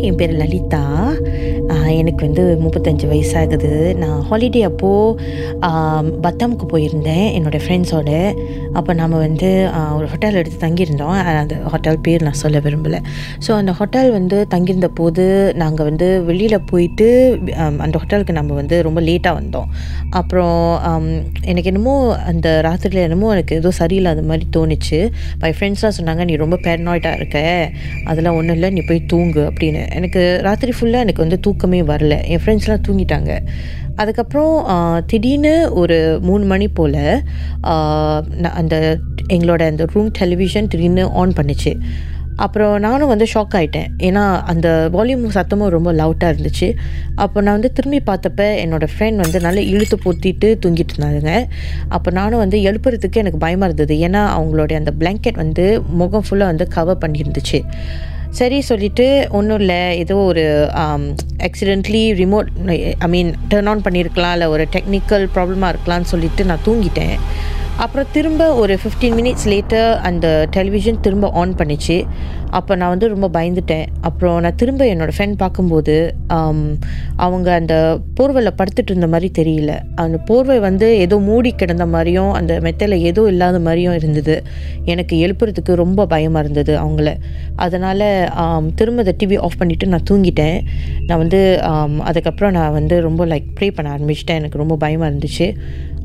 வணக்கம் என் பேர் லலிதா ஆ, எனக்கு வந்து முப்பத்தஞ்சு வயசாகுது. நான் ஹாலிடே அப்போது பத்தாமுக்கு போயிருந்தேன் என்னோடய ஃப்ரெண்ட்ஸோட அப்போ நம்ம வந்து ஒரு ஹோட்டல் எடுத்து தங்கியிருந்தோம். அந்த ஹோட்டல் பேர் நான் சொல்ல விரும்பலை. ஸோ அந்த ஹோட்டல் வந்து தங்கியிருந்த போது நாங்கள் வந்து வெளியில் போயிட்டு அந்த ஹோட்டலுக்கு நம்ம வந்து ரொம்ப லேட்டாக வந்தோம். அப்புறம் எனக்கு என்னமோ அந்த ராத்திரியில் என்னமோ எனக்கு ஏதோ சரியில்லாத மாதிரி தோணுச்சு. மை ஃப்ரெண்ட்ஸ்லாம் சொன்னாங்க நீ ரொம்ப பேரனாய்டாக இருக்க. அதெல்லாம் ஒன்றும் இல்லை. நீ போய் தூங்கு அப்படின்னு. எனக்கு ராத்திரி ஃபுல்லாக எனக்கு வந்து தூக்கமே வரல. என் ஃப்ரெண்ட்ஸ்லாம் தூங்கிட்டாங்க. அதுக்கப்புறம் திடீர்னு ஒரு மூணு மணி போல் அந்த எங்களோட அந்த ரூம் டெலிவிஷன் திடீர்னு ஆன் பண்ணுச்சு. அப்புறம் நானும் வந்து ஷாக் ஆகிட்டேன் ஏன்னா அந்த வால்யூம் சத்தமும் ரொம்ப லவுட்டாக இருந்துச்சு. அப்போ நான் வந்து திரும்பி பார்த்தப்ப என்னோடய ஃப்ரெண்ட் வந்து நல்லா இழுத்து பொத்திட்டு தூங்கிட்டு இருந்தாங்க அப்போ நானும் வந்து எழுப்புறதுக்கு எனக்கு பயமாக இருந்தது. ஏன்னா அவங்களுடைய அந்த பிளாங்கெட் வந்து முகம் ஃபுல்லாக வந்து கவர் பண்ணியிருந்துச்சு. சரி சொல்லிட்டு ஒன்றும் இல்லை. ஏதோ ஒரு accidentally remote I mean turn on பண்ணியிருக்கலாம் இல்லை ஒரு டெக்னிக்கல் ப்ராப்ளமாக இருக்கலாம்னு சொல்லிட்டு நான் தூங்கிட்டேன். அப்புறம் திரும்ப ஒரு ஃபிஃப்டீன் மினிட்ஸ் லேட்டர் அந்த டெலிவிஷன் திரும்ப ஆன் பண்ணிச்சு. அப்போ நான் வந்து ரொம்ப பயந்துட்டேன். அப்புறம் நான் திரும்ப என்னோடய ஃப்ரெண்ட் பார்க்கும்போது அவங்க அந்த போர்வையில் படுத்துட்டு இருந்த மாதிரி தெரியல. அந்த போர்வை வந்து ஏதோ மூடி கிடந்த மாதிரியும் அந்த மெத்தையில் ஏதோ இல்லாத மாதிரியும் இருந்தது. எனக்கு எழுப்புறதுக்கு ரொம்ப பயமாக இருந்தது அவங்கள. அதனால் திரும்ப அதை டிவி ஆஃப் பண்ணிவிட்டு நான் தூங்கிட்டேன். நான் வந்து அதுக்கப்புறம் நான் வந்து ரொம்ப லைக் ப்ரே பண்ண ஆரம்பிச்சிட்டேன். எனக்கு ரொம்ப பயமாக இருந்துச்சு.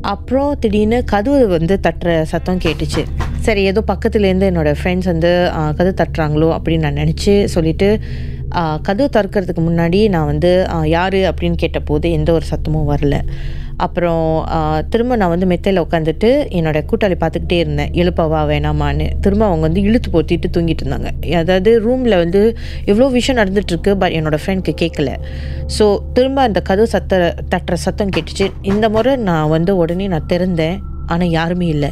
அப்புறம் திடீர்னு கதவு வந்து தட்டுற சத்தம் கேட்டுச்சு. சரி ஏதோ பக்கத்துலேருந்து என்னோடய ஃப்ரெண்ட்ஸ் வந்து கதவு தட்டுறாங்களோ? அப்படின்னு நான் நினச்சி சொல்லிவிட்டு கதவு திறக்கிறதுக்கு முன்னாடி நான் வந்து யார் அப்படின்னு கேட்டபோது எந்த ஒரு சத்தமும் வரல. அப்புறம் திரும்ப நான் வந்து மெத்தையில் உட்காந்துட்டு என்னோட கூட்டாளி பார்த்துக்கிட்டே இருந்தேன். எழுப்பவா வேணாமான்னு. திரும்ப அவங்க வந்து இழுத்து போத்திட்டு தூங்கிட்டு இருந்தாங்க. அதாவது ரூமில் வந்து எவ்வளோ விஷயம் நடந்துட்டுருக்கு பட் என்னோடய ஃப்ரெண்ட்க்கு கேட்கல ஸோ திரும்ப அந்த கதவு சத்த தட்டுற சத்தம் கேட்டுச்சு. இந்த முறை நான் வந்து உடனே நான் திறந்தேன். ஆனால் யாருமே இல்லை.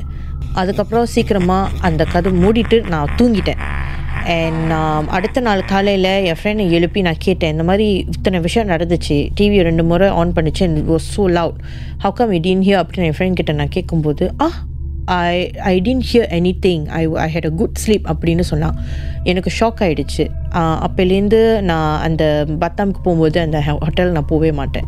அதுக்கப்புறம் சீக்கிரமாக அந்த கதவு மூடிட்டு நான் தூங்கிட்டேன். அண்ட் um, அடுத்த நாள் காலையில் என் ஃப்ரெண்டை எழுப்பி நான் கேட்டேன் இந்த மாதிரி இத்தனை விஷயம் நடந்துச்சு டிவி ரெண்டு முறை ஆன் பண்ணிச்சு and was so loud how come it in here அப்படின்னு என் ஃப்ரெண்ட் கிட்ட நான் கேட்கும்போது ஆ I I didn't hear anything I I had a good sleep அப்படின்னு சொன்னான். எனக்கு ஷாக் ஆகிடுச்சு அப்போலேருந்து நான் அந்த பத்தாமுக்கு போகும்போது அந்த ஹோட்டல் நான் போகவே மாட்டேன்.